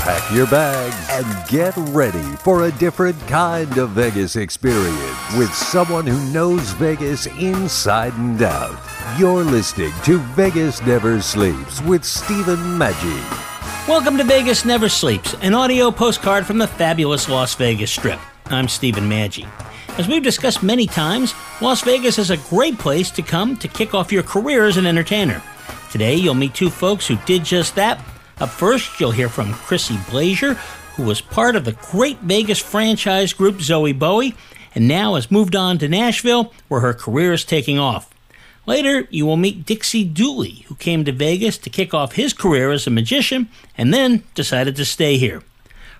Pack your bags and get ready for a different kind of Vegas experience with someone who knows Vegas inside and out. You're listening to Vegas Never Sleeps with Stephen Maggi. Welcome to Vegas Never Sleeps, an audio postcard from the fabulous Las Vegas Strip. I'm Stephen Maggi. As we've discussed many times, Las Vegas is a great place to come to kick off your career as an entertainer. Today, you'll meet two folks who did just that up first, you'll hear from Chrissy Blazier, who was part of the great Vegas franchise group Zowie Bowie, and now has moved on to Nashville, where her career is taking off. Later, you will meet Dixie Dooley, who came to Vegas to kick off his career as a magician and then decided to stay here.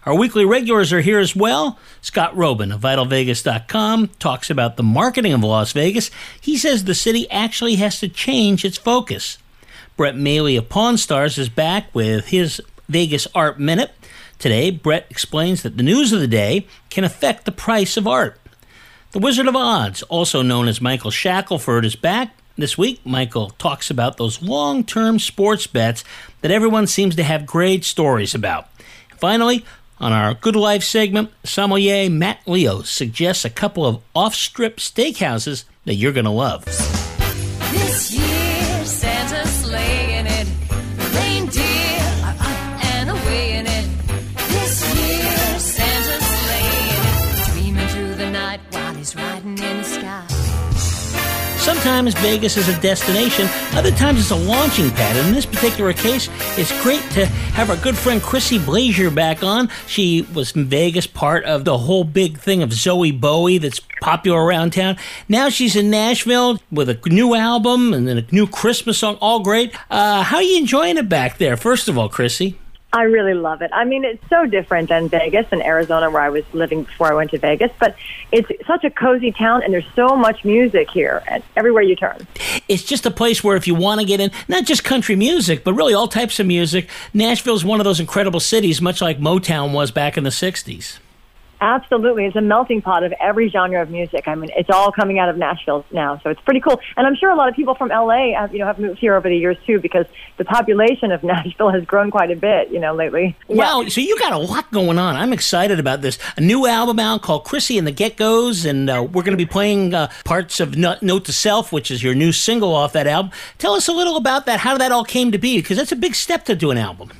Our weekly regulars are here as well. Scott Roeben of VitalVegas.com talks about the marketing of Las Vegas. He says the city actually has to change its focus. Brett Maly of Pawn Stars is back with his Vegas Art Minute. Today, Brett explains that the news of the day can affect the price of art. The Wizard of Odds, also known as Michael Shackelford, is back. This week, Michael talks about those long term sports bets that everyone seems to have great stories about. finally, on our Good Life segment, sommelier Matt Leo suggests a couple of off strip steakhouses that you're going to love. This year. Sometimes Vegas is a destination, other times it's a launching pad. And in this particular case, it's great to have our good friend Chrissy Blazier back on. She was in Vegas, part of the whole big thing of Zowie Bowie that's popular around town. Now she's in Nashville with a new album and then a new Christmas song, all great. Uh, how are you enjoying it back there, first of all, Chrissy? I really love it. I mean, it's so different than Vegas and Arizona, where I was living before I went to Vegas. But it's such a cozy town, and there's so much music here, and everywhere you turn. It's just a place where if you want to get in, not just country music, but really all types of music. Nashville's one of those incredible cities, much like Motown was back in the '60s. Absolutely. It's a melting pot of every genre of music. I mean, it's all coming out of Nashville now, so it's pretty cool. And I'm sure a lot of people from LA have, you know, have moved here over the years too because the population of Nashville has grown quite a bit, you know, lately. Wow, so you got a lot going on. I'm excited about this. A new album out called Chrissy and the Get Goes, and uh, we're going to be playing uh, parts of Note to Self, which is your new single off that album. Tell us a little about that, how that all came to be, because that's a big step to do an album.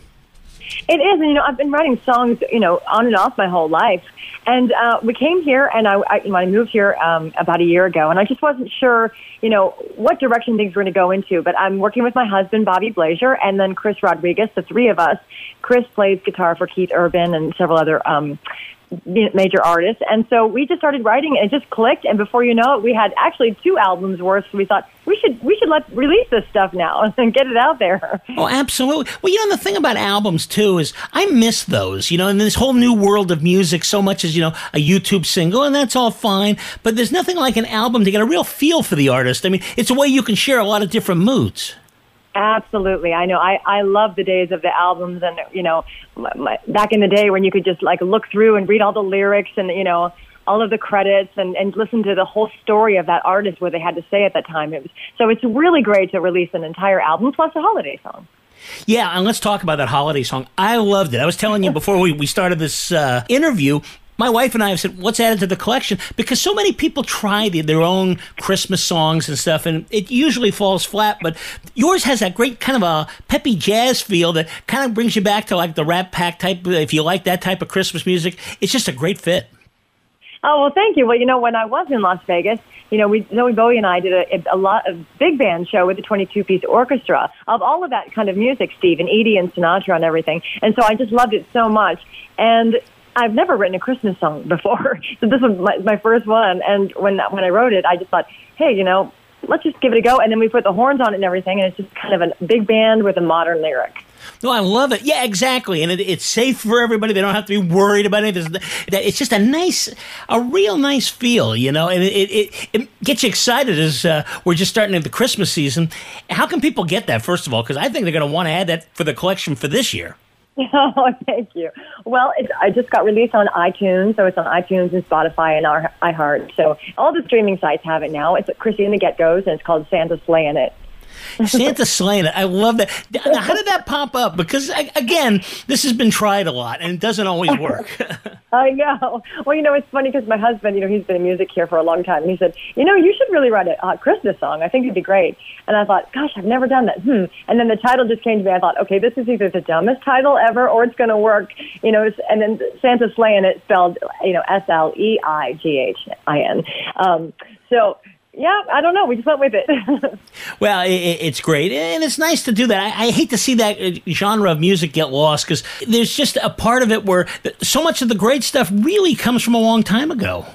It is, and you know, I've been writing songs, you know, on and off my whole life. And uh, we came here, and I, I, when I moved here um, about a year ago, and I just wasn't sure, you know, what direction things were going to go into. But I'm working with my husband, Bobby Blazier, and then Chris Rodriguez, the three of us. Chris plays guitar for Keith Urban and several other um, major artists. And so we just started writing and it just clicked. And before you know it, we had actually two albums worth. So we thought we should, we should let release this stuff now and get it out there. Oh, absolutely. Well, you know, the thing about albums too is I miss those, you know, in this whole new world of music so much as, you know, a YouTube single and that's all fine. But there's nothing like an album to get a real feel for the artist. I mean, it's a way you can share a lot of different moods. Absolutely. I know. I, I love the days of the albums and, you know, my, back in the day when you could just like look through and read all the lyrics and, you know, all of the credits and, and listen to the whole story of that artist, what they had to say at that time. It was, so it's really great to release an entire album plus a holiday song. Yeah, and let's talk about that holiday song. I loved it. I was telling you before we, we started this uh, interview, my wife and I have said, what's added to the collection? Because so many people try the, their own Christmas songs and stuff, and it usually falls flat. But yours has that great kind of a peppy jazz feel that kind of brings you back to like the Rat Pack type. If you like that type of Christmas music, it's just a great fit. Oh well, thank you. Well, you know, when I was in Las Vegas, you know, we Zowie Bowie and I did a, a lot of big band show with the 22 piece orchestra of all of that kind of music, Steve and Edie and Sinatra and everything. And so I just loved it so much. And I've never written a Christmas song before, so this was my, my first one. And when when I wrote it, I just thought, hey, you know, let's just give it a go. And then we put the horns on it and everything, and it's just kind of a big band with a modern lyric. No, I love it. Yeah, exactly. And it, it's safe for everybody. They don't have to be worried about anything. It's just a nice, a real nice feel, you know, and it, it, it, gets you excited as uh, we're just starting the Christmas season. How can people get that, first of all? Because I think they're going to want to add that for the collection for this year. Oh, thank you. Well, it's, I just got released on iTunes, so it's on iTunes and Spotify and our, iHeart. So all the streaming sites have it now. It's Chrissy and the Get Goes, and it's called Santa Slaying It. Santa slaying it. I love that. Now, How did that pop up? Because again, this has been tried a lot, and it doesn't always work. I know. Well, you know, it's funny because my husband, you know, he's been in music here for a long time, and he said, you know, you should really write a uh, Christmas song. I think it'd be great. And I thought, gosh, I've never done that. Hmm. And then the title just came to me. I thought, okay, this is either the dumbest title ever, or it's going to work. You know, and then Santa Slaying It spelled, you know, S L E I G H I N. Um, so. Yeah, I don't know. We just went with it. Well, i i- it's great, and it's nice to do that. I, I hate to see that uh, genre of music get lost because there's just a part of it where so much of the great stuff really comes from a long time ago.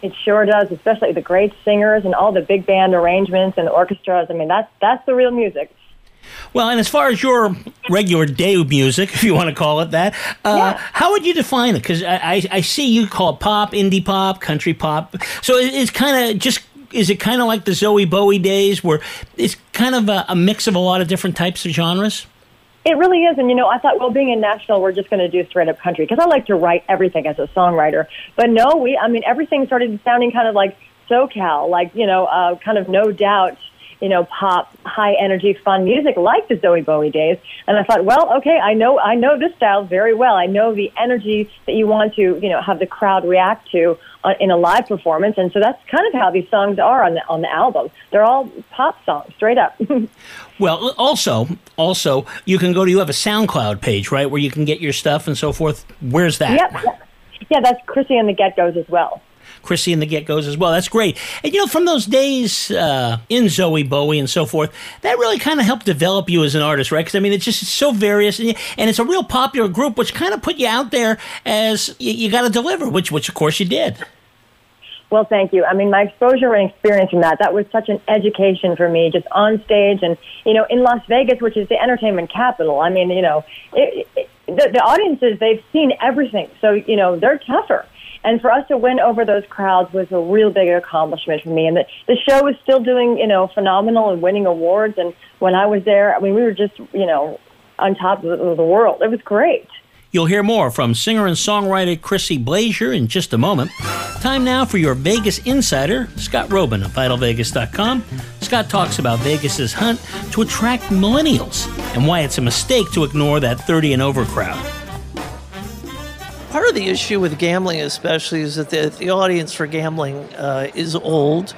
It sure does, especially the great singers and all the big band arrangements and orchestras. I mean, that's that's the real music. Well, and as far as your regular day music, if you want to call it that, uh, Yeah. how would you define it? Because I, I, I see you call it pop, indie pop, country pop. So it, it's kind of just. Is it kind of like the Zowie Bowie days, where it's kind of a, a mix of a lot of different types of genres? It really is, and you know, I thought, well, being in Nashville, we're just going to do straight up country because I like to write everything as a songwriter. But no, we, I mean, everything started sounding kind of like SoCal, like you know, uh, kind of no doubt, you know, pop, high energy, fun music like the Zowie Bowie days. And I thought, well, okay, I know, I know this style very well. I know the energy that you want to, you know, have the crowd react to Uh, in a live performance, and so that's kind of how these songs are on the on the album. They're all pop songs, straight up. Well, also, also, you can go to you have a SoundCloud page, right, where you can get your stuff and so forth. Where's that? Yep. yep. Yeah, that's Chrissy and the Get Goes as well. Chrissy and the Get Goes as well. That's great. And you know, from those days uh, in Zowie Bowie and so forth, that really kind of helped develop you as an artist, right? Because I mean, it's just so various, and, and it's a real popular group, which kind of put you out there as you, you got to deliver, which which of course you did. Well, thank you. I mean, my exposure and experience from that, that was such an education for me, just on stage and, you know, in Las Vegas, which is the entertainment capital. I mean, you know, it, it, the, the audiences, they've seen everything. So, you know, they're tougher. And for us to win over those crowds was a real big accomplishment for me. And the, the show was still doing, you know, phenomenal and winning awards. And when I was there, I mean, we were just, you know, on top of the, of the world. It was great. You'll hear more from singer and songwriter Chrissy Blazier in just a moment. Time now for your Vegas insider, Scott Roeben of VitalVegas.com. Scott talks about Vegas's hunt to attract millennials and why it's a mistake to ignore that 30 and over crowd. Part of the issue with gambling, especially, is that the, the audience for gambling uh, is old,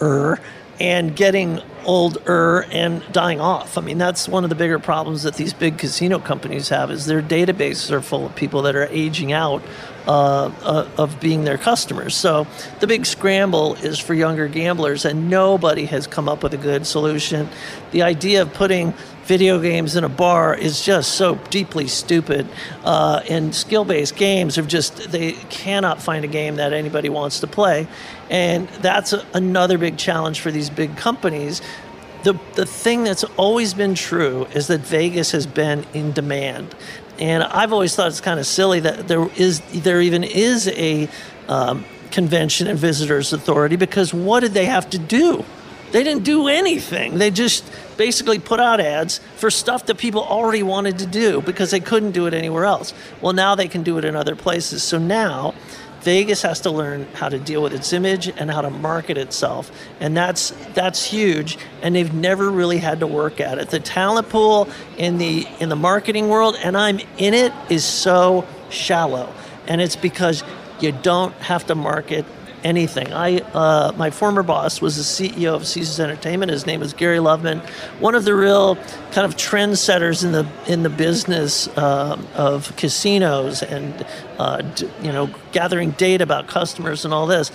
er, and getting older and dying off. I mean, that's one of the bigger problems that these big casino companies have is their databases are full of people that are aging out uh, uh, of being their customers. So the big scramble is for younger gamblers, and nobody has come up with a good solution. The idea of putting video games in a bar is just so deeply stupid. Uh, and skill-based games are just they cannot find a game that anybody wants to play, and that's a, another big challenge for these big companies. The the thing that's always been true is that Vegas has been in demand, and I've always thought it's kind of silly that there is there even is a um, convention and visitors authority because what did they have to do? They didn't do anything. They just basically put out ads for stuff that people already wanted to do because they couldn't do it anywhere else. Well, now they can do it in other places. So now Vegas has to learn how to deal with its image and how to market itself. And that's that's huge and they've never really had to work at it. The talent pool in the in the marketing world and I'm in it is so shallow. And it's because you don't have to market anything. I, uh, my former boss was the CEO of Caesars Entertainment. His name is Gary Loveman, one of the real kind of trendsetters in the in the business um, of casinos and uh, d- you know gathering data about customers and all this.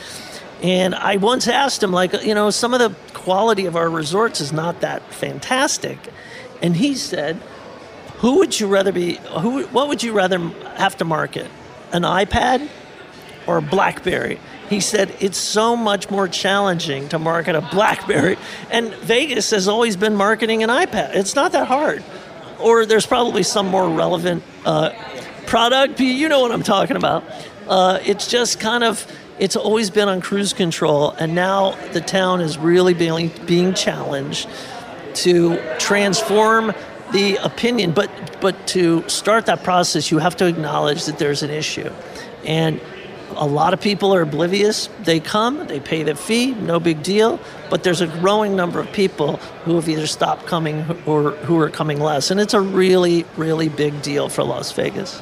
And I once asked him, like, you know, some of the quality of our resorts is not that fantastic, and he said, "Who would you rather be? Who? What would you rather have to market? An iPad or a BlackBerry?" He said it's so much more challenging to market a BlackBerry, and Vegas has always been marketing an iPad. It's not that hard. or there's probably some more relevant uh, product. You know what I'm talking about. Uh, it's just kind of it's always been on cruise control, and now the town is really being being challenged to transform the opinion. But but to start that process, you have to acknowledge that there's an issue, and a lot of people are oblivious. They come, they pay the fee, no big deal. But there's a growing number of people who have either stopped coming or who are coming less, and it's a really really big deal for Las Vegas.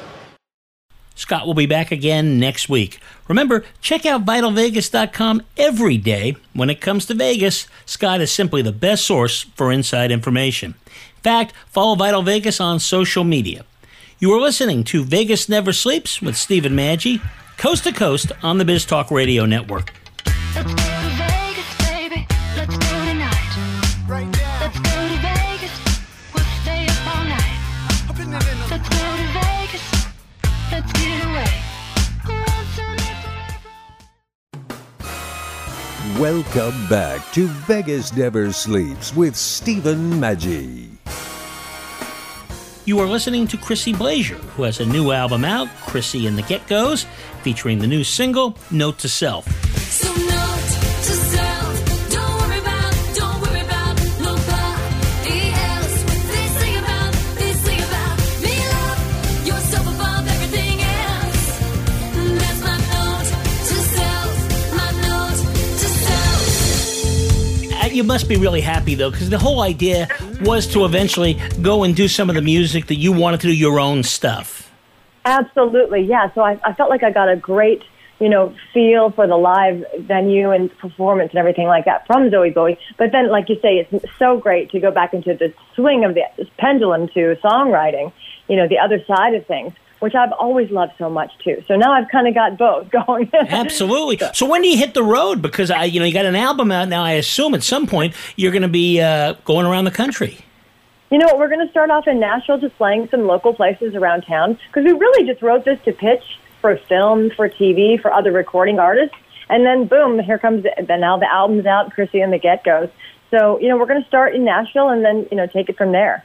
Scott will be back again next week. Remember, check out vitalvegas.com every day. When it comes to Vegas, Scott is simply the best source for inside information. In fact, follow Vital Vegas on social media. You are listening to Vegas Never Sleeps with Stephen Maggi, coast to coast on the Biz Talk Radio Network. Let's go to Vegas. Let's go tonight. Right now. Let's go to Vegas. We'll stay up all night. Up in the- in the- Let's go to Vegas. Let's get away. Once and forever. Welcome back to Vegas Never Sleeps with Stephen Maggi. You are listening to Chrissy Blazier, who has a new album out, Chrissy and the Get Goes, featuring the new single, Note to Self. So note to self, about, about nobody else. What they say about, they say about me. Love yourself above everything else. That's my note to self, my note to self. Uh, you must be really happy though, because the whole idea was to eventually go and do some of the music that you wanted to do your own stuff. Absolutely, yeah. So I, I felt like I got a great, you know, feel for the live venue and performance and everything like that from Zowie Bowie. But then, like you say, it's so great to go back into the swing of the pendulum to songwriting, you know, the other side of things, which I've always loved so much too. So now I've kind of got both going. Absolutely. So when do you hit the road? Because I, you know, you got an album out now. I assume at some point you're going to be uh, going around the country. You know what? We're going to start off in Nashville, just playing some local places around town because we really just wrote this to pitch for film, for TV, for other recording artists, and then boom, here comes the, then now the album's out, Chrissy and the Get Goes. So you know we're going to start in Nashville and then you know take it from there.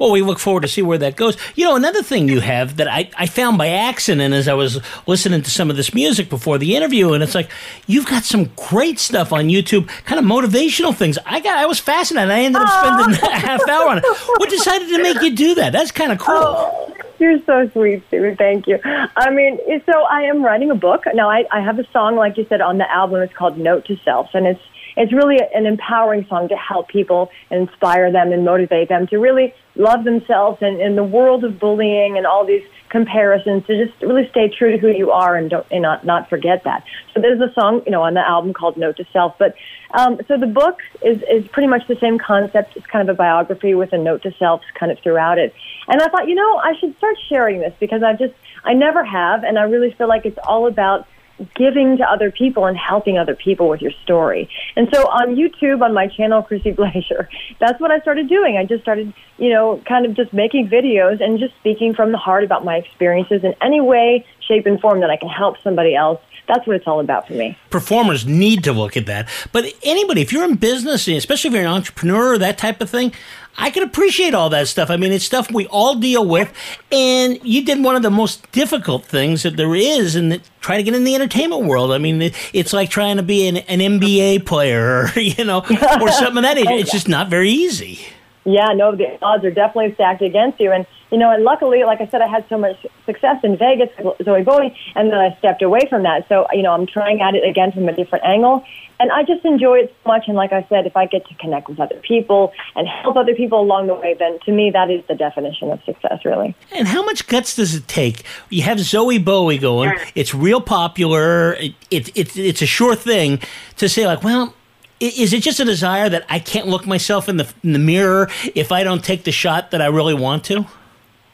Well, we look forward to see where that goes. You know, another thing you have that I, I found by accident as I was listening to some of this music before the interview, and it's like you've got some great stuff on YouTube, kind of motivational things. I got I was fascinated. I ended up spending a half hour on it. What decided to make you do that? That's kind of cool. Oh, you're so sweet, Stephen. Thank you. I mean, so I am writing a book now. I, I have a song, like you said, on the album. It's called "Note to Self," and it's it's really an empowering song to help people and inspire them and motivate them to really love themselves and in the world of bullying and all these comparisons to just really stay true to who you are and don't and not not forget that. So there's a song, you know, on the album called Note to Self. But um, so the book is is pretty much the same concept. It's kind of a biography with a note to self kind of throughout it. And I thought, you know, I should start sharing this because I've just I never have, and I really feel like it's all about giving to other people and helping other people with your story. And so on YouTube, on my channel, Chrissy Blazier, that's what I started doing. I just started, you know, kind of just making videos and just speaking from the heart about my experiences in any way, shape, and form that I can help somebody else. That's what it's all about for me. performers need to look at that. But anybody, if you're in business, especially if you're an entrepreneur, that type of thing, I can appreciate all that stuff. I mean, it's stuff we all deal with, and you did one of the most difficult things that there is, and that try to get in the entertainment world. I mean, it's like trying to be an, an NBA player, or you know, or something of that age. It's just not very easy. Yeah, no, the odds are definitely stacked against you. And, you know, and luckily, like I said, I had so much success in Vegas, Zowie Bowie, and then I stepped away from that. So, you know, I'm trying at it again from a different angle. And I just enjoy it so much. And like I said, if I get to connect with other people and help other people along the way, then to me, that is the definition of success, really. And how much guts does it take? You have Zowie Bowie going; it's real popular. It, it, it, it's a sure thing to say, like, well, is it just a desire that I can't look myself in the in the mirror if I don't take the shot that I really want to?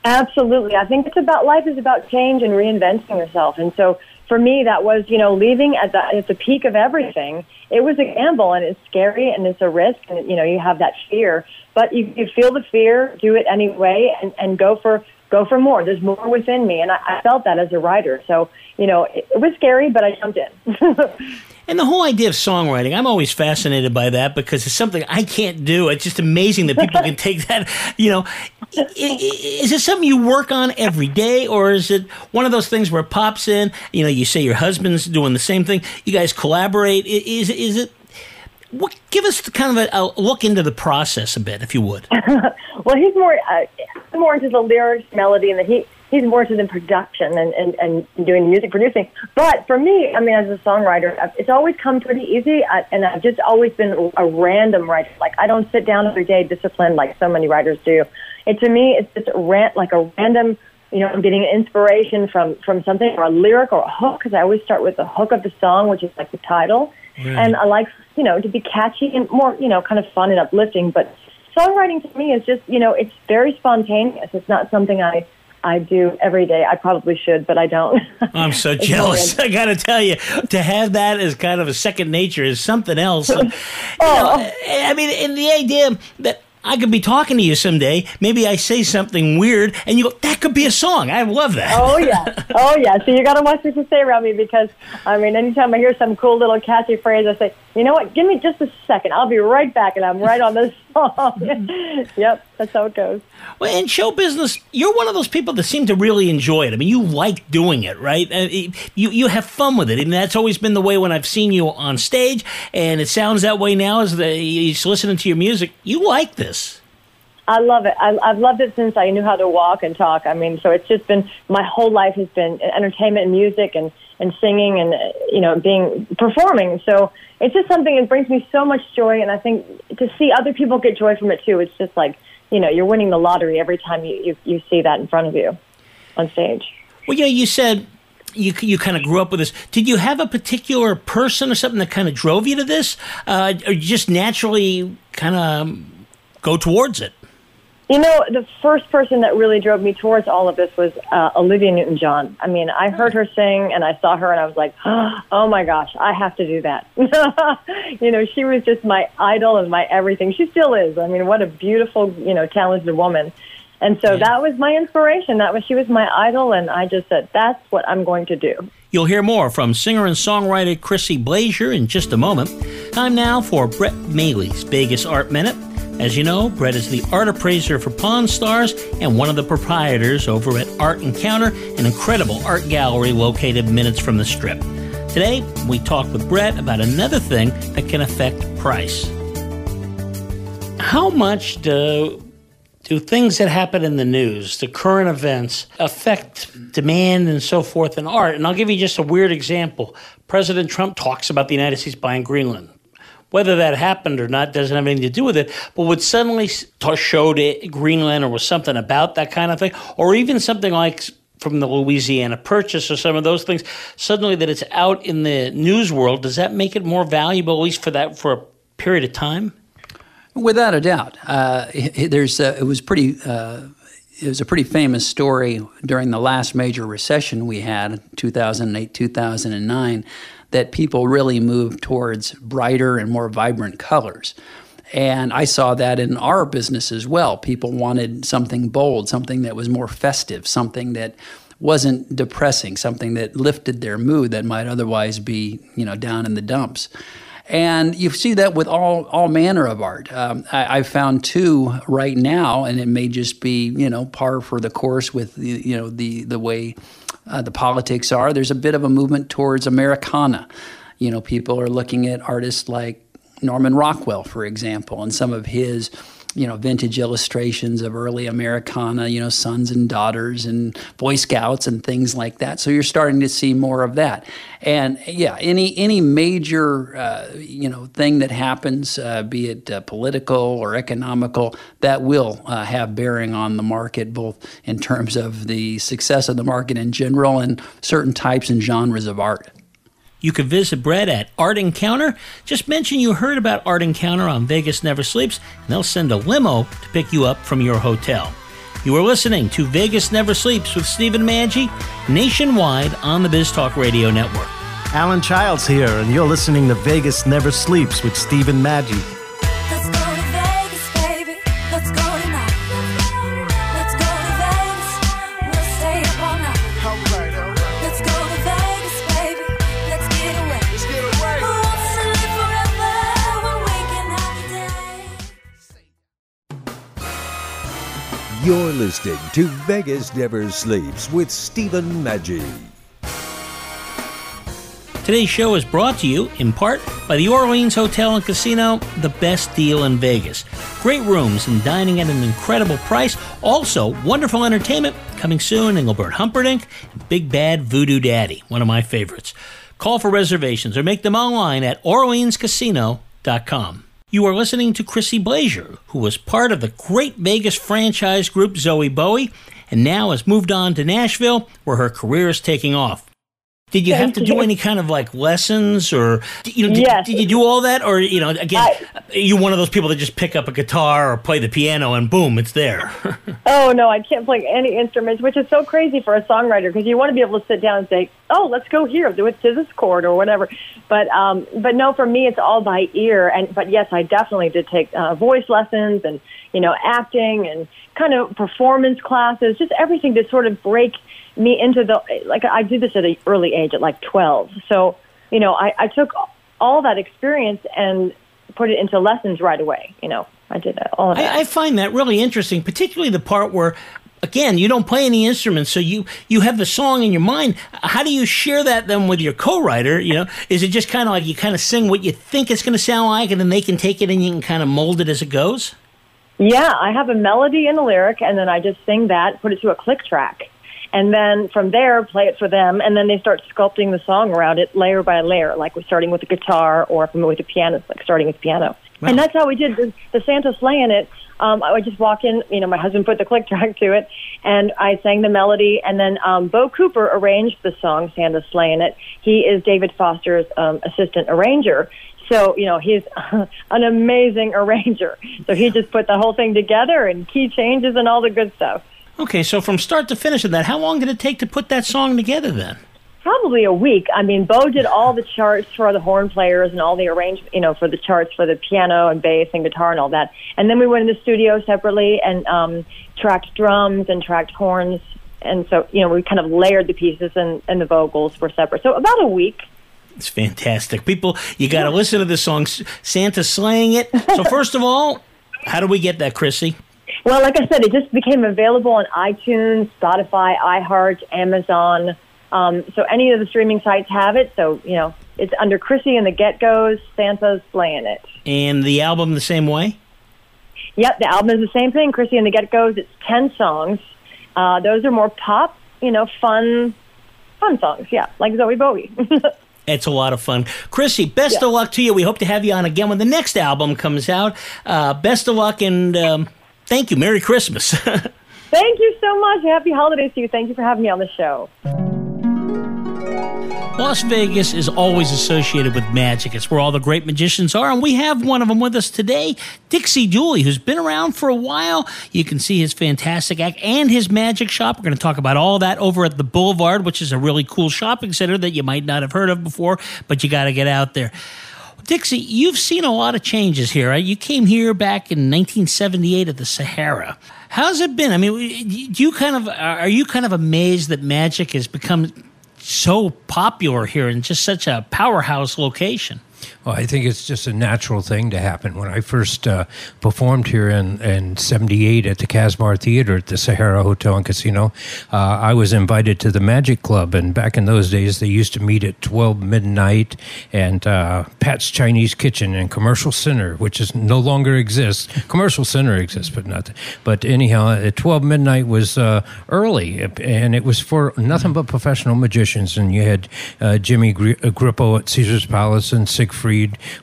Absolutely. I think it's about life is about change and reinventing yourself. And so for me, that was, you know, leaving at the, at the peak of everything. It was a gamble and it's scary and it's a risk and, you know, you have that fear, but you, you feel the fear, do it anyway and, and go for, go for more. There's more within me. And I, I felt that as a writer. So, you know, it, it was scary, but I jumped in. And the whole idea of songwriting, I'm always fascinated by that because it's something I can't do. It's just amazing that people can take that. You know, is it something you work on every day, or is it one of those things where it pops in? You know, you say your husband's doing the same thing. You guys collaborate. Is is it? What, give us the kind of a, a look into the process a bit, if you would. well, he's more uh, more into the lyrics, melody, and the, he he's more into the production and, and and doing music producing. But for me, I mean, as a songwriter, uh, it's always come pretty easy, I, and I've just always been a random writer. Like I don't sit down every day disciplined like so many writers do. It to me, it's just a rant like a random. You know, I'm getting inspiration from from something or a lyric or a hook because I always start with the hook of the song, which is like the title. And I like, you know, to be catchy and more, you know, kind of fun and uplifting. But songwriting to me is just, you know, it's very spontaneous. It's not something I I do every day. I probably should, but I don't. I'm so jealous. I got to tell you, to have that as kind of a second nature is something else. And, you Oh. know, I mean, and the idea that I could be talking to you someday, maybe I say something weird, and you go, "That could be a song." I love that. oh yeah, oh yeah. So you got to watch what you say around me because I mean, anytime I hear some cool little catchy phrase, I say, you know what? Give me just a second. I'll be right back, and I'm right on this song. yep, that's how it goes. Well, in show business, you're one of those people that seem to really enjoy it. I mean, you like doing it, right? Uh, You you have fun with it, and that's always been the way when I've seen you on stage, and it sounds that way now as the you just listening to your music. You like this. I love it. I, I've loved it since I knew how to walk and talk. I mean, so it's just been my whole life has been entertainment and music and and singing and uh, you know being performing. So it's just something that brings me so much joy, and I think to see other people get joy from it too. It's just like you know you're winning the lottery every time you you, you see that in front of you on stage. Well, you know, you said you you kind of grew up with this. Did you have a particular person or something that kind of drove you to this, uh, or you just naturally kind of go towards it? You know, the first person that really drove me towards all of this was uh, Olivia Newton-John. I mean, I heard her sing and I saw her and I was like, oh my gosh, I have to do that. you know, she was just my idol and my everything. She still is. I mean, what a beautiful, you know, talented woman. And so that was my inspiration. That was she was my idol, and I just said, that's what I'm going to do. You'll hear more from singer and songwriter Chrissy Blazier in just a moment. Time now for Brett Maly's Vegas Art Minute. As you know, Brett is the art appraiser for Pawn Stars and one of the proprietors over at Art Encounter, an incredible art gallery located minutes from the strip. Today, we talk with Brett about another thing that can affect price. How much do do things that happen in the news, the current events, affect demand and so forth in art? And I'll give you just a weird example. President Trump talks about the United States buying Greenland. Whether that happened or not doesn't have anything to do with it, but would suddenly s- t- show to Greenland or was something about that kind of thing, or even something like from the Louisiana Purchase or some of those things, suddenly that it's out in the news world, does that make it more valuable, at least for that for a period of time? Without a doubt, uh, it- it- there's uh, it was pretty. Uh, it was a pretty famous story during the last major recession we had, 2008, 2009, that people really moved towards brighter and more vibrant colors. And I saw that in our business as well. People wanted something bold, something that was more festive, something that wasn't depressing, something that lifted their mood that might otherwise be, you know, down in the dumps. And you see that with all all manner of art. Um, I, I found two right now, and it may just be you know par for the course with the, you know the the way uh, the politics are. There's a bit of a movement towards Americana. You know, people are looking at artists like Norman Rockwell, for example, and some of his you know vintage illustrations of early Americana, you know sons and daughters and Boy Scouts and things like that. So you're starting to see more of that. And yeah, any any major uh, you know thing that happens, uh, be it uh, political or economical, that will uh, have bearing on the market, both in terms of the success of the market in general and certain types and genres of art. You can visit Brett at Art Encounter. Just mention you heard about Art Encounter on Vegas Never Sleeps, and they'll send a limo to pick you up from your hotel. You are listening to Vegas Never Sleeps with Stephen Maggi, nationwide on the Biz Talk Radio Network. Alan Childs here, and you're listening to Vegas Never Sleeps with Stephen Maggi. Listening to Vegas Never Sleeps with Stephen Maggi. Today's show is brought to you in part by the Orleans Hotel and Casino, the best deal in Vegas. Great rooms and dining at an incredible price. Also, wonderful entertainment coming soon. Engelbert Humperdinck and Big Bad Voodoo Daddy, one of my favorites. Call for reservations or make them online at orleanscasino.com. You are listening to Chrissy Blazier, who was part of the great Vegas franchise group Zowie Bowie and now has moved on to Nashville, where her career is taking off. Did you have to do any kind of like lessons, or you know, did, Yes. did you do all that, or you know, again, are you one of those people that just pick up a guitar or play the piano and boom, it's there? Oh no, I can't play any instruments, which is so crazy for a songwriter because you want to be able to sit down and say, "Oh, let's go here, do it to this chord or whatever." But um, but no, for me, it's all by ear. And but yes, I definitely did take uh, voice lessons and you know acting and kind of performance classes, just everything to sort of break me into the like. I did this at an early age, at like twelve. So you know, I, I took all that experience and put it into lessons right away. You know, I did all of that. I, I find that really interesting, particularly the part where. Again, you don't play any instruments, so you you have the song in your mind. How do you share that then with your co-writer? You know, is it just kind of like you kind of sing what you think it's going to sound like, and then they can take it and you can kind of mold it as it goes? Yeah, I have a melody and a lyric, and then I just sing that, put it to a click track. And then from there, play it for them, and then they start sculpting the song around it layer by layer, like we're starting with the guitar, or if I'm with the piano, like starting with piano. And that's how we did the, the Santa sleigh in it. Um, I would just walk in, you know, my husband put the click track to it, and I sang the melody, and then um, Bo Cooper arranged the song Santa sleigh in it. He is David Foster's um, assistant arranger. So, you know, he's an amazing arranger. So he just put the whole thing together and key changes and all the good stuff. Okay, so from start to finish of that, how long did it take to put that song together then? Probably a week. I mean, Bo did all the charts for the horn players and all the arrange, you know, for the charts for the piano and bass and guitar and all that. And then we went in the studio separately and um, tracked drums and tracked horns. And so, you know, we kind of layered the pieces and, and the vocals were separate. So about a week. It's fantastic. People, you got to listen to the song Santa Slaying It. So, first of all, how do we get that, Chrissy? Well, like I said, it just became available on iTunes, Spotify, iHeart, Amazon. Um, so any of the streaming sites have it. So, you know, it's under Chrissy and the Get Goes, Santa's playing it. And the album the same way? Yep, the album is the same thing. Chrissy and the Get Goes. It's ten songs. Uh, those are more pop, you know, fun, fun songs. Yeah, like Zowie Bowie. It's a lot of fun. Chrissy, best of luck to you. We hope to have you on again when the next album comes out. Uh, best of luck and um, thank you. Merry Christmas. Thank you so much. Happy holidays to you. Thank you for having me on the show. Las Vegas is always associated with magic. It's where all the great magicians are, and we have one of them with us today, Dixie Dooley, who's been around for a while. You can see his fantastic act and his magic shop. We're going to talk about all that over at the Boulevard, which is a really cool shopping center that you might not have heard of before, but you got to get out there. Dixie, you've seen a lot of changes here. Right? You came here back in 1978 at the Sahara. How's it been? I mean, do you kind of are you kind of amazed that magic has become so popular here in just such a powerhouse location? Well, I think it's just a natural thing to happen. When I first uh, performed here in, in 78 at the Casbar Theater at the Sahara Hotel and Casino, uh, I was invited to the Magic Club. And back in those days, they used to meet at 12 midnight and uh, Pat's Chinese Kitchen and Commercial Center, which is no longer exists. Commercial Center exists, but not. But anyhow, at 12 midnight was uh, early, and it was for nothing but professional magicians. And you had uh, Jimmy Gri- Grippo at Caesar's Palace and Siegfried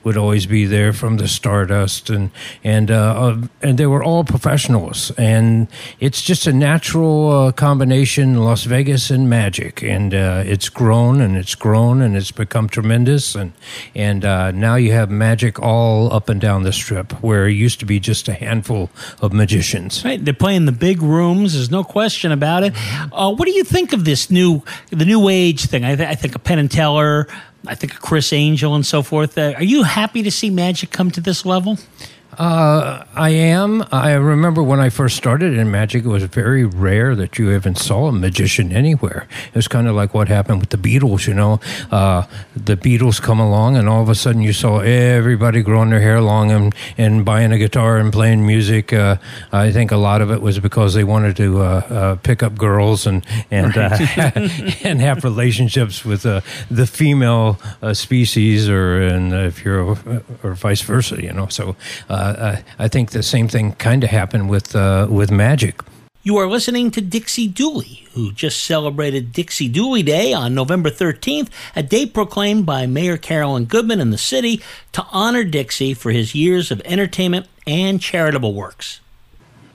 would always be there from the Stardust, and and uh, uh, and they were all professionals, and it's just a natural uh, combination, Las Vegas and magic, and uh, it's grown and it's grown and it's become tremendous, and and uh, now you have magic all up and down the strip, where it used to be just a handful of magicians. Right, they're playing the big rooms. There's no question about it. Uh, what do you think of this new, the new age thing? I, th- I think of Penn and Teller. I think Criss Angel and so forth. Uh, are you happy to see magic come to this level? Uh, I am. I remember when I first started in magic, it was very rare that you even saw a magician anywhere. It was kind of like what happened with the Beatles, you know. Uh, the Beatles come along, and all of a sudden you saw everybody growing their hair long and, and buying a guitar and playing music. Uh, I think a lot of it was because they wanted to uh, uh, pick up girls and and uh, and have relationships with uh, the female uh, species, or and if you're or vice versa, you know. So uh, I think the same thing kind of happened with uh, with magic. You are listening to Dixie Dooley, who just celebrated Dixie Dooley Day on November 13th, a date proclaimed by Mayor Carolyn Goodman in the city to honor Dixie for his years of entertainment and charitable works.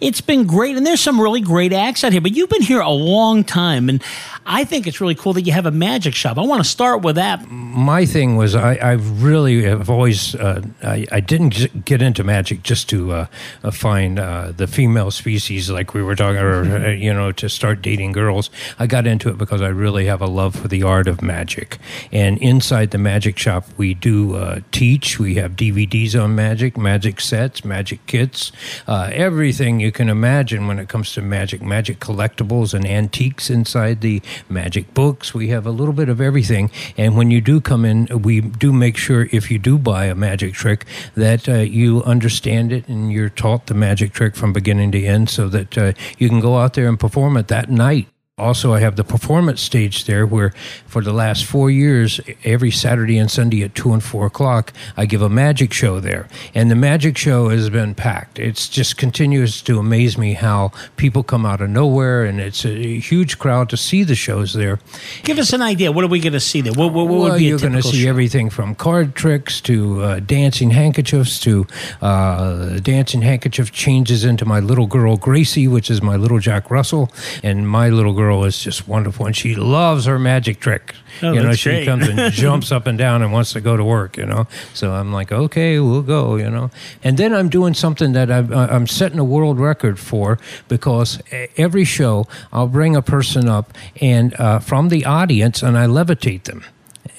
It's been great, and there's some really great acts out here, but you've been here a long time, and I think it's really cool that you have a magic shop. I want to start with that. My thing was I, I really have always uh, I, I didn't get into magic just to uh, uh, find uh, the female species like we were talking, or uh, you know, to start dating girls. I got into it because I really have a love for the art of magic, and inside the magic shop we do uh, teach. We have DVDs on magic, magic sets, magic kits, uh, everything you can imagine when it comes to magic, magic collectibles and antiques inside the magic books. We have a little bit of everything. And when you do come in, we do make sure if you do buy a magic trick that uh, you understand it and you're taught the magic trick from beginning to end so that uh, you can go out there and perform it that night. Also, I have the performance stage there where for the last four years, every Saturday and Sunday at 2 and 4 o'clock, I give a magic show there. And the magic show has been packed. It's just continues to amaze me how people come out of nowhere and it's a huge crowd to see the shows there. Give us an idea. What are we going to see there? What, what, what well, would be you're going to see show? everything from card tricks to uh, dancing handkerchiefs to uh, dancing handkerchief changes into my little girl Gracie, which is my little Jack Russell, and my little girl is just wonderful, and she loves her magic trick. Oh, you know, she great. comes and jumps up and down and wants to go to work. You know, so I'm like, okay, we'll go. You know, and then I'm doing something that I'm, I'm setting a world record for because every show I'll bring a person up and uh, from the audience and I levitate them.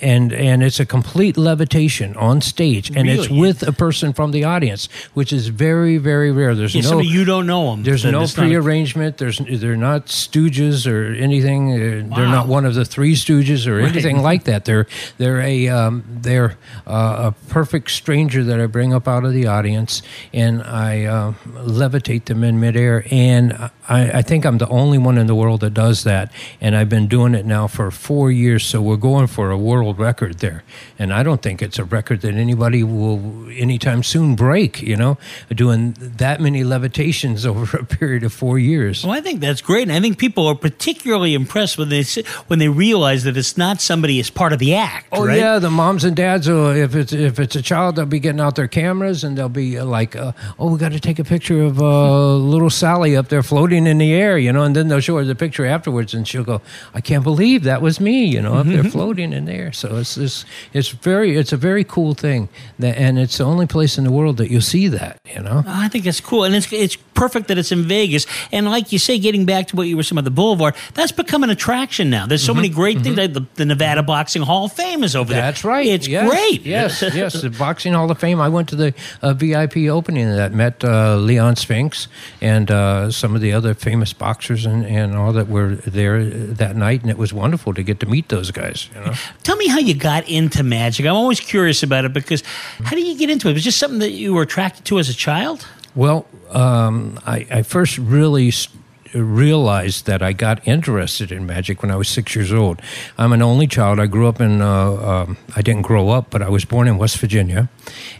And and it's a complete levitation on stage, and it's with a person from the audience, which is very very rare. There's Yeah, no you don't know them. there's no prearrangement. There's they're not stooges or anything. Uh, They're not one of the three stooges or Right. anything like that. They're they're a um, they're uh, a perfect stranger that I bring up out of the audience and I uh, levitate them in midair. And I, I think I'm the only one in the world that does that. And I've been doing it now for four years. So we're going for a world record there. And I don't think it's a record that anybody will anytime soon break. You know, doing that many levitations over a period of four years. Well, I think that's great, and I think people are particularly impressed when they when they realize that it's not somebody as part of the act. Oh right? yeah, the moms and dads. Will, if it's if it's a child, they'll be getting out their cameras and they'll be uh, like, uh, "Oh, we got to take a picture of uh, little Sally up there floating in the air," you know. And then they'll show her the picture afterwards, and she'll go, "I can't believe that was me," you know, up there floating in there. So it's it's it's very it's a very cool thing, that, and it's the only place in the world that you'll see that, you know. I think it's cool, and it's it's perfect that it's in Vegas. And like you say, getting back to what you were saying about the Boulevard, that's become an attraction now. There's so many great things. Like the, the Nevada Boxing Hall of Fame is over there. Mm-hmm. That's right. It's Yes, great. Yes, yes. The Boxing Hall of Fame. I went to the uh, VIP opening of that. Met uh, Leon Spinks and uh, some of the other famous boxers and, and all that were there that night, and it was wonderful to get to meet those guys. You know. Tell me how you got into magic. I'm always curious about it because how do you get into it? Was it just something that you were attracted to as a child? Well, um, I, I first really realized that I got interested in magic when I was six years old. I'm an only child. I grew up in, uh, um, I didn't grow up, but I was born in West Virginia.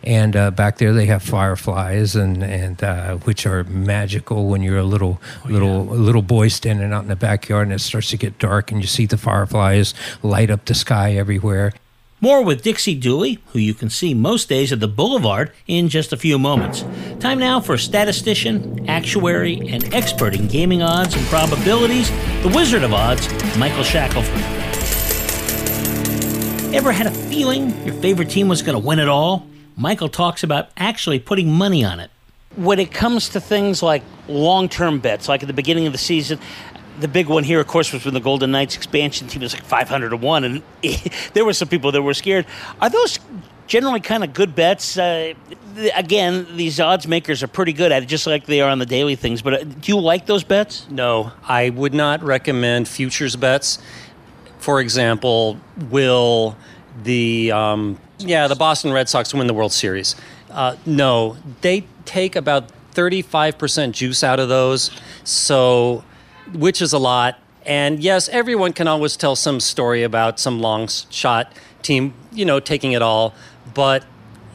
And uh, back there they have fireflies, and, and uh, which are magical when you're a little, little, little boy standing out in the backyard and it starts to get dark and you see the fireflies light up the sky everywhere. More with Dixie Dooley, who you can see most days at the Boulevard in just a few moments. Time now for statistician, actuary, and expert in gaming odds and probabilities, the Wizard of Odds, Michael Shackelford. Ever had a feeling your favorite team was going to win it all? Michael talks about actually putting money on it. When it comes to things like long term bets, like at the beginning of the season, the big one here, of course, was when the Golden Knights expansion team was like 500 to 1, and there were some people that were scared. Are those generally kind of good bets. Uh, th- again, these odds makers are pretty good at it, just like they are on the daily things. But uh, do you like those bets? No, I would not recommend futures bets. For example, will the um, yeah the Boston Red Sox win the World Series? Uh, no, they take about thirty-five percent juice out of those, so which is a lot. And yes, everyone can always tell some story about some long shot team, you know, taking it all. But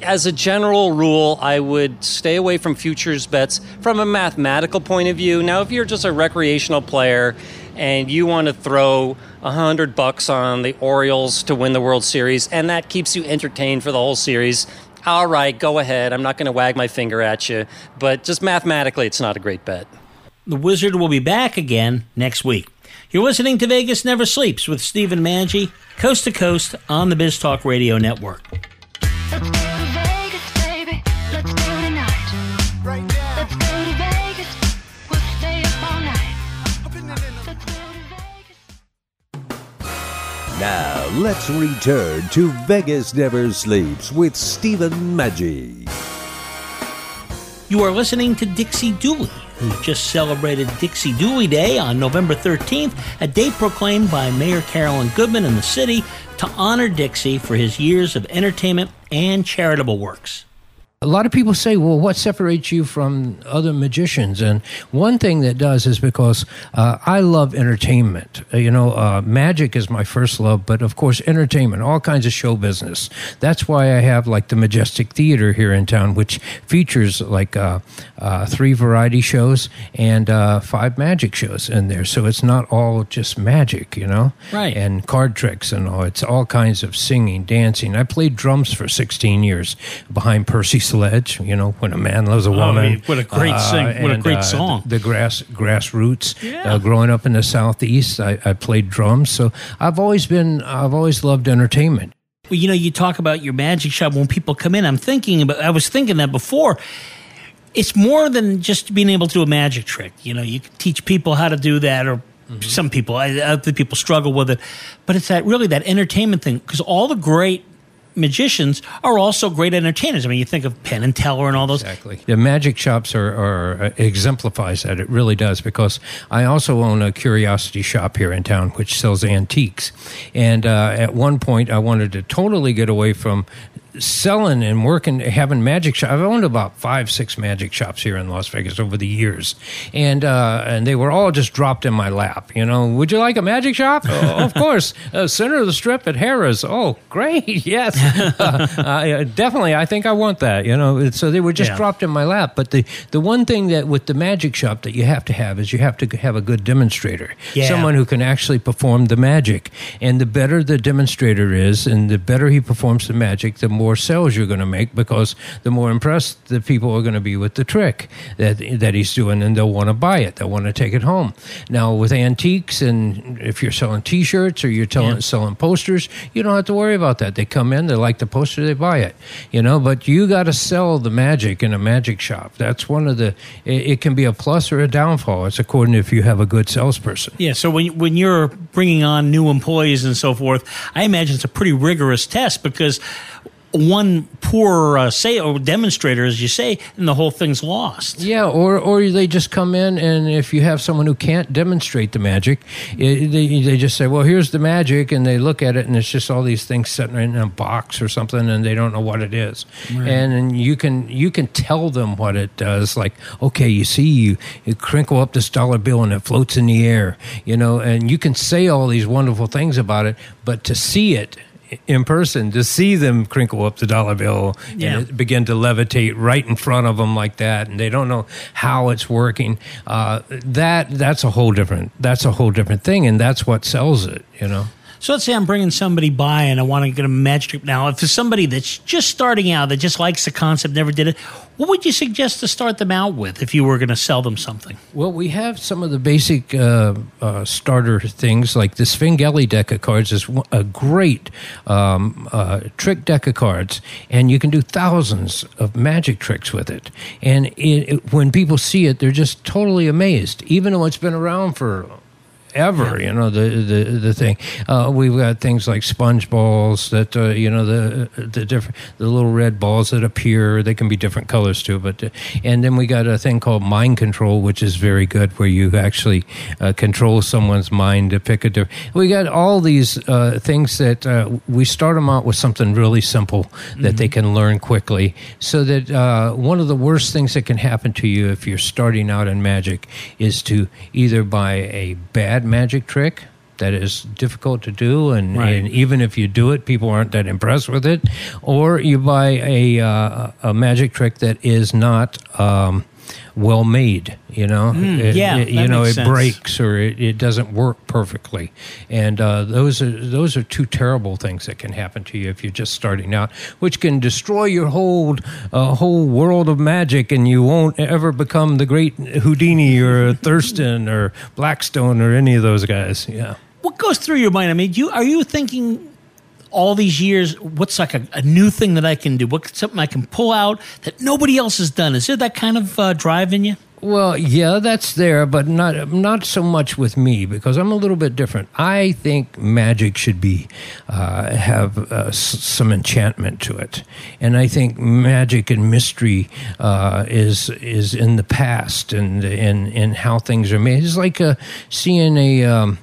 as a general rule, I would stay away from futures bets from a mathematical point of view. Now, if you're just a recreational player and you want to throw a hundred bucks on the Orioles to win the World Series, and that keeps you entertained for the whole series, all right, go ahead. I'm not going to wag my finger at you, but just mathematically, it's not a great bet. The Wizard will be back again next week. You're listening to Vegas Never Sleeps with Stephen Maggi, coast to coast on the Biz Talk Radio Network. Let's go to Vegas, baby. Let's go tonight. Right now. Let's go to Vegas. We'll stay up all night. Let's go to Vegas. Now, let's return to Vegas Never Sleeps with Stephen Maggi. You are listening to Dixie Dooley, who just celebrated Dixie Dooley Day on November 13th, a date proclaimed by Mayor Carolyn Goodman in the city to honor Dixie for his years of entertainment and charitable works. A lot of people say, well, what separates you from other magicians? And one thing that does is because uh, I love entertainment. Uh, you know, uh, magic is my first love, but of course, entertainment, all kinds of show business. That's why I have like the Majestic Theater here in town, which features like uh, uh, three variety shows and uh, five magic shows in there. So it's not all just magic, you know? Right. And card tricks and all. It's all kinds of singing, dancing. I played drums for 16 years behind Percy Sledge, you know, when a man loves a Oh, woman. what a great uh, sing- what a and, great uh, song. The, the grass grassroots. Yeah. Uh, growing up in the southeast, I, I played drums, so I've always been I've always loved entertainment. Well, you know, you talk about your magic shop when people come in. I'm thinking about, I was thinking that before. It's more than just being able to do a magic trick. You know, you can teach people how to do that, or mm-hmm. some people, I, other people struggle with it. But it's that really that entertainment thing because all the great magicians are also great entertainers. I mean, you think of Penn and Teller and all those. Exactly. The magic shops are, are uh, exemplifies that. It really does because I also own a curiosity shop here in town which sells antiques. And uh, at one point, I wanted to totally get away from selling and working, having magic shop. I've owned about five, six magic shops here in Las Vegas over the years, and uh, and they were all just dropped in my lap. You know, would you like a magic shop? oh, of course, uh, center of the strip at Harrah's. Oh, great, yes, uh, uh, definitely. I think I want that. You know, so they were just Yeah. dropped in my lap. But the the one thing that with the magic shop that you have to have is you have to have a good demonstrator, Yeah. someone who can actually perform the magic. And the better the demonstrator is, and the better he performs the magic, the more sales you're going to make because the more impressed the people are going to be with the trick that that he's doing, and they'll want to buy it. They'll want to take it home. Now with antiques, and if you're selling T-shirts or you're telling, Yeah. selling posters, you don't have to worry about that. They come in, they like the poster, they buy it. You know, but you got to sell the magic in a magic shop. That's one of the. It, it can be a plus or a downfall. It's according to if you have a good salesperson. Yeah, so when when you're bringing on new employees and so forth, I imagine it's a pretty rigorous test because one poor uh, say or demonstrator, as you say, and the whole thing's lost. Yeah, or or they just come in, and if you have someone who can't demonstrate the magic, it, they they just say, "Well, here's the magic," and they look at it, and it's just all these things sitting in a box or something, and they don't know what it is. And, and you can you can tell them what it does. Like, okay, you see, you you crinkle up this dollar bill, and it floats in the air, you know, and you can say all these wonderful things about it, but to see it in person to see them crinkle up the dollar bill Yeah. and it begin to levitate right in front of them like that and they don't know how it's working uh, that that's a whole different that's a whole different thing and that's what sells it you know So let's say I'm bringing somebody by and I want to get a magic trick. Now, if there's somebody that's just starting out that just likes the concept, never did it, what would you suggest to start them out with if you were going to sell them something? Well, we have some of the basic uh, uh, starter things like the Svengali deck of cards is a great um, uh, trick deck of cards, and you can do thousands of magic tricks with it. And it, it, when people see it, they're just totally amazed, even though it's been around for forever. You know the the the thing. Uh, we've got things like sponge balls that uh, you know the the different the little red balls that appear. They can be different colors too. But uh, and then we got a thing called mind control, which is very good, where you actually uh, control someone's mind to pick a different. We got all these uh, things that uh, we start them out with something really simple that they can learn quickly, so that uh, one of the worst things that can happen to you if you're starting out in magic is to either buy a bad magic trick that is difficult to do, and, Right. and even if you do it, people aren't that impressed with it, or you buy a uh, a magic trick that is not. Um, well made, you know. Mm, It- yeah, it- you know, it sense. breaks or it, it doesn't work perfectly, and uh, those are those are two terrible things that can happen to you if you're just starting out, which can destroy your whole uh, whole world of magic, and you won't ever become the great Houdini or Thurston or Blackstone or any of those guys. Yeah. What goes through your mind? I mean, you are you thinking all these years? What's like a, a new thing that I can do? What's something I can pull out that nobody else has done? Is there that kind of uh, drive in you? Well, yeah, that's there, but not not so much with me because I'm a little bit different. I think magic should be uh, have uh, s- some enchantment to it, and I think magic and mystery uh, is is in the past and in in how things are made. It's like uh, seeing a. Um,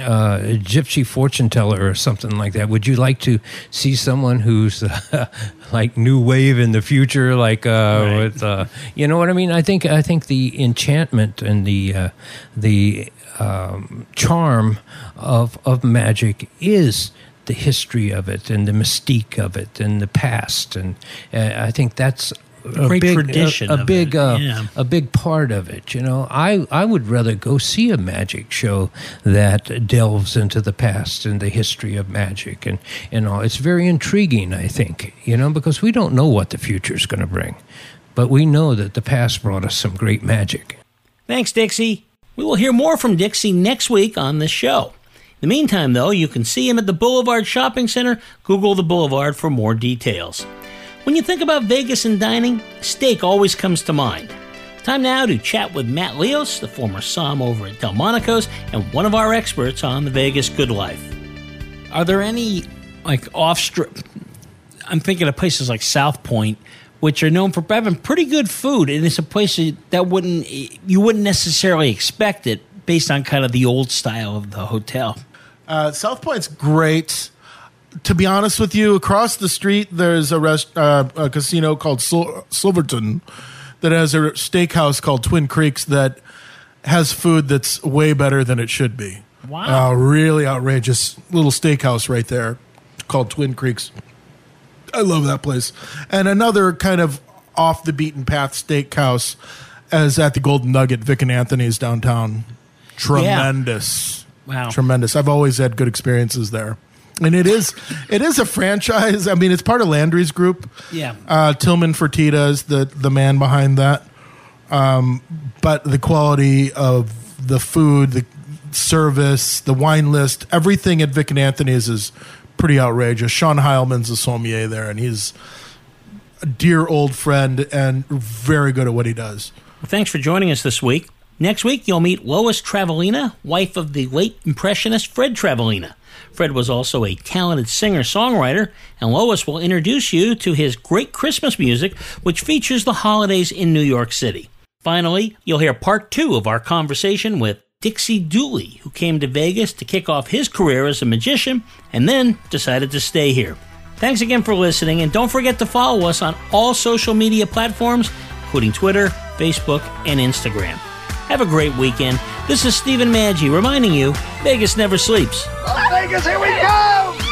uh, a gypsy fortune teller or something like that. Would you like to see someone who's uh, like new wave in the future, like uh, with uh, you know what I mean? I think I think the enchantment and the uh, the um, charm of of magic is the history of it and the mystique of it and the past, and uh, I think that's. A Great big, tradition a, a big, uh, yeah. a big part of it. You know, I I would rather go see a magic show that delves into the past and the history of magic and and all. It's very intriguing, I think. You know, because we don't know what the future is going to bring, but we know that the past brought us some great magic. Thanks, Dixie. We will hear more from Dixie next week on this show. In the meantime, though, you can see him at the Boulevard Shopping Center. Google the Boulevard for more details. When you think about Vegas and dining, steak always comes to mind. Time now to chat with Matt Leos, the former Som over at Delmonico's, and one of our experts on the Vegas Good Life. Are there any like off strip? I'm thinking of places like South Point, which are known for having pretty good food, and it's a place that wouldn't you wouldn't necessarily expect it based on kind of the old style of the hotel. Uh, South Point's great. To be honest with you, across the street there's a rest, uh, a casino called Sil- Silverton that has a steakhouse called Twin Creeks that has food that's way better than it should be. Wow. Uh, really outrageous little steakhouse right there called Twin Creeks. I love that place. And another kind of off the beaten path steakhouse is at the Golden Nugget, Vic and Anthony's downtown. Tremendous. Wow. Tremendous. I've always had good experiences there. And it is it is a franchise. I mean, it's part of Landry's group. Yeah. Uh, Tillman Fertitta is the the man behind that. Um, but the quality of the food, the service, the wine list, everything at Vic and Anthony's is pretty outrageous. Sean Heilman's a sommelier there, and he's a dear old friend and very good at what he does. Well, thanks for joining us this week. Next week, you'll meet Lois Travalena, wife of the late impressionist Fred Travalena. Fred was also a talented singer songwriter, and Lois will introduce you to his great Christmas music, which features the holidays in New York City. Finally, you'll hear part two of our conversation with Dixie Dooley, who came to Vegas to kick off his career as a magician and then decided to stay here. Thanks again for listening, and don't forget to follow us on all social media platforms, including Twitter, Facebook, and Instagram. Have a great weekend. This is Stephen Maggi reminding you Vegas never sleeps. Vegas, here we go!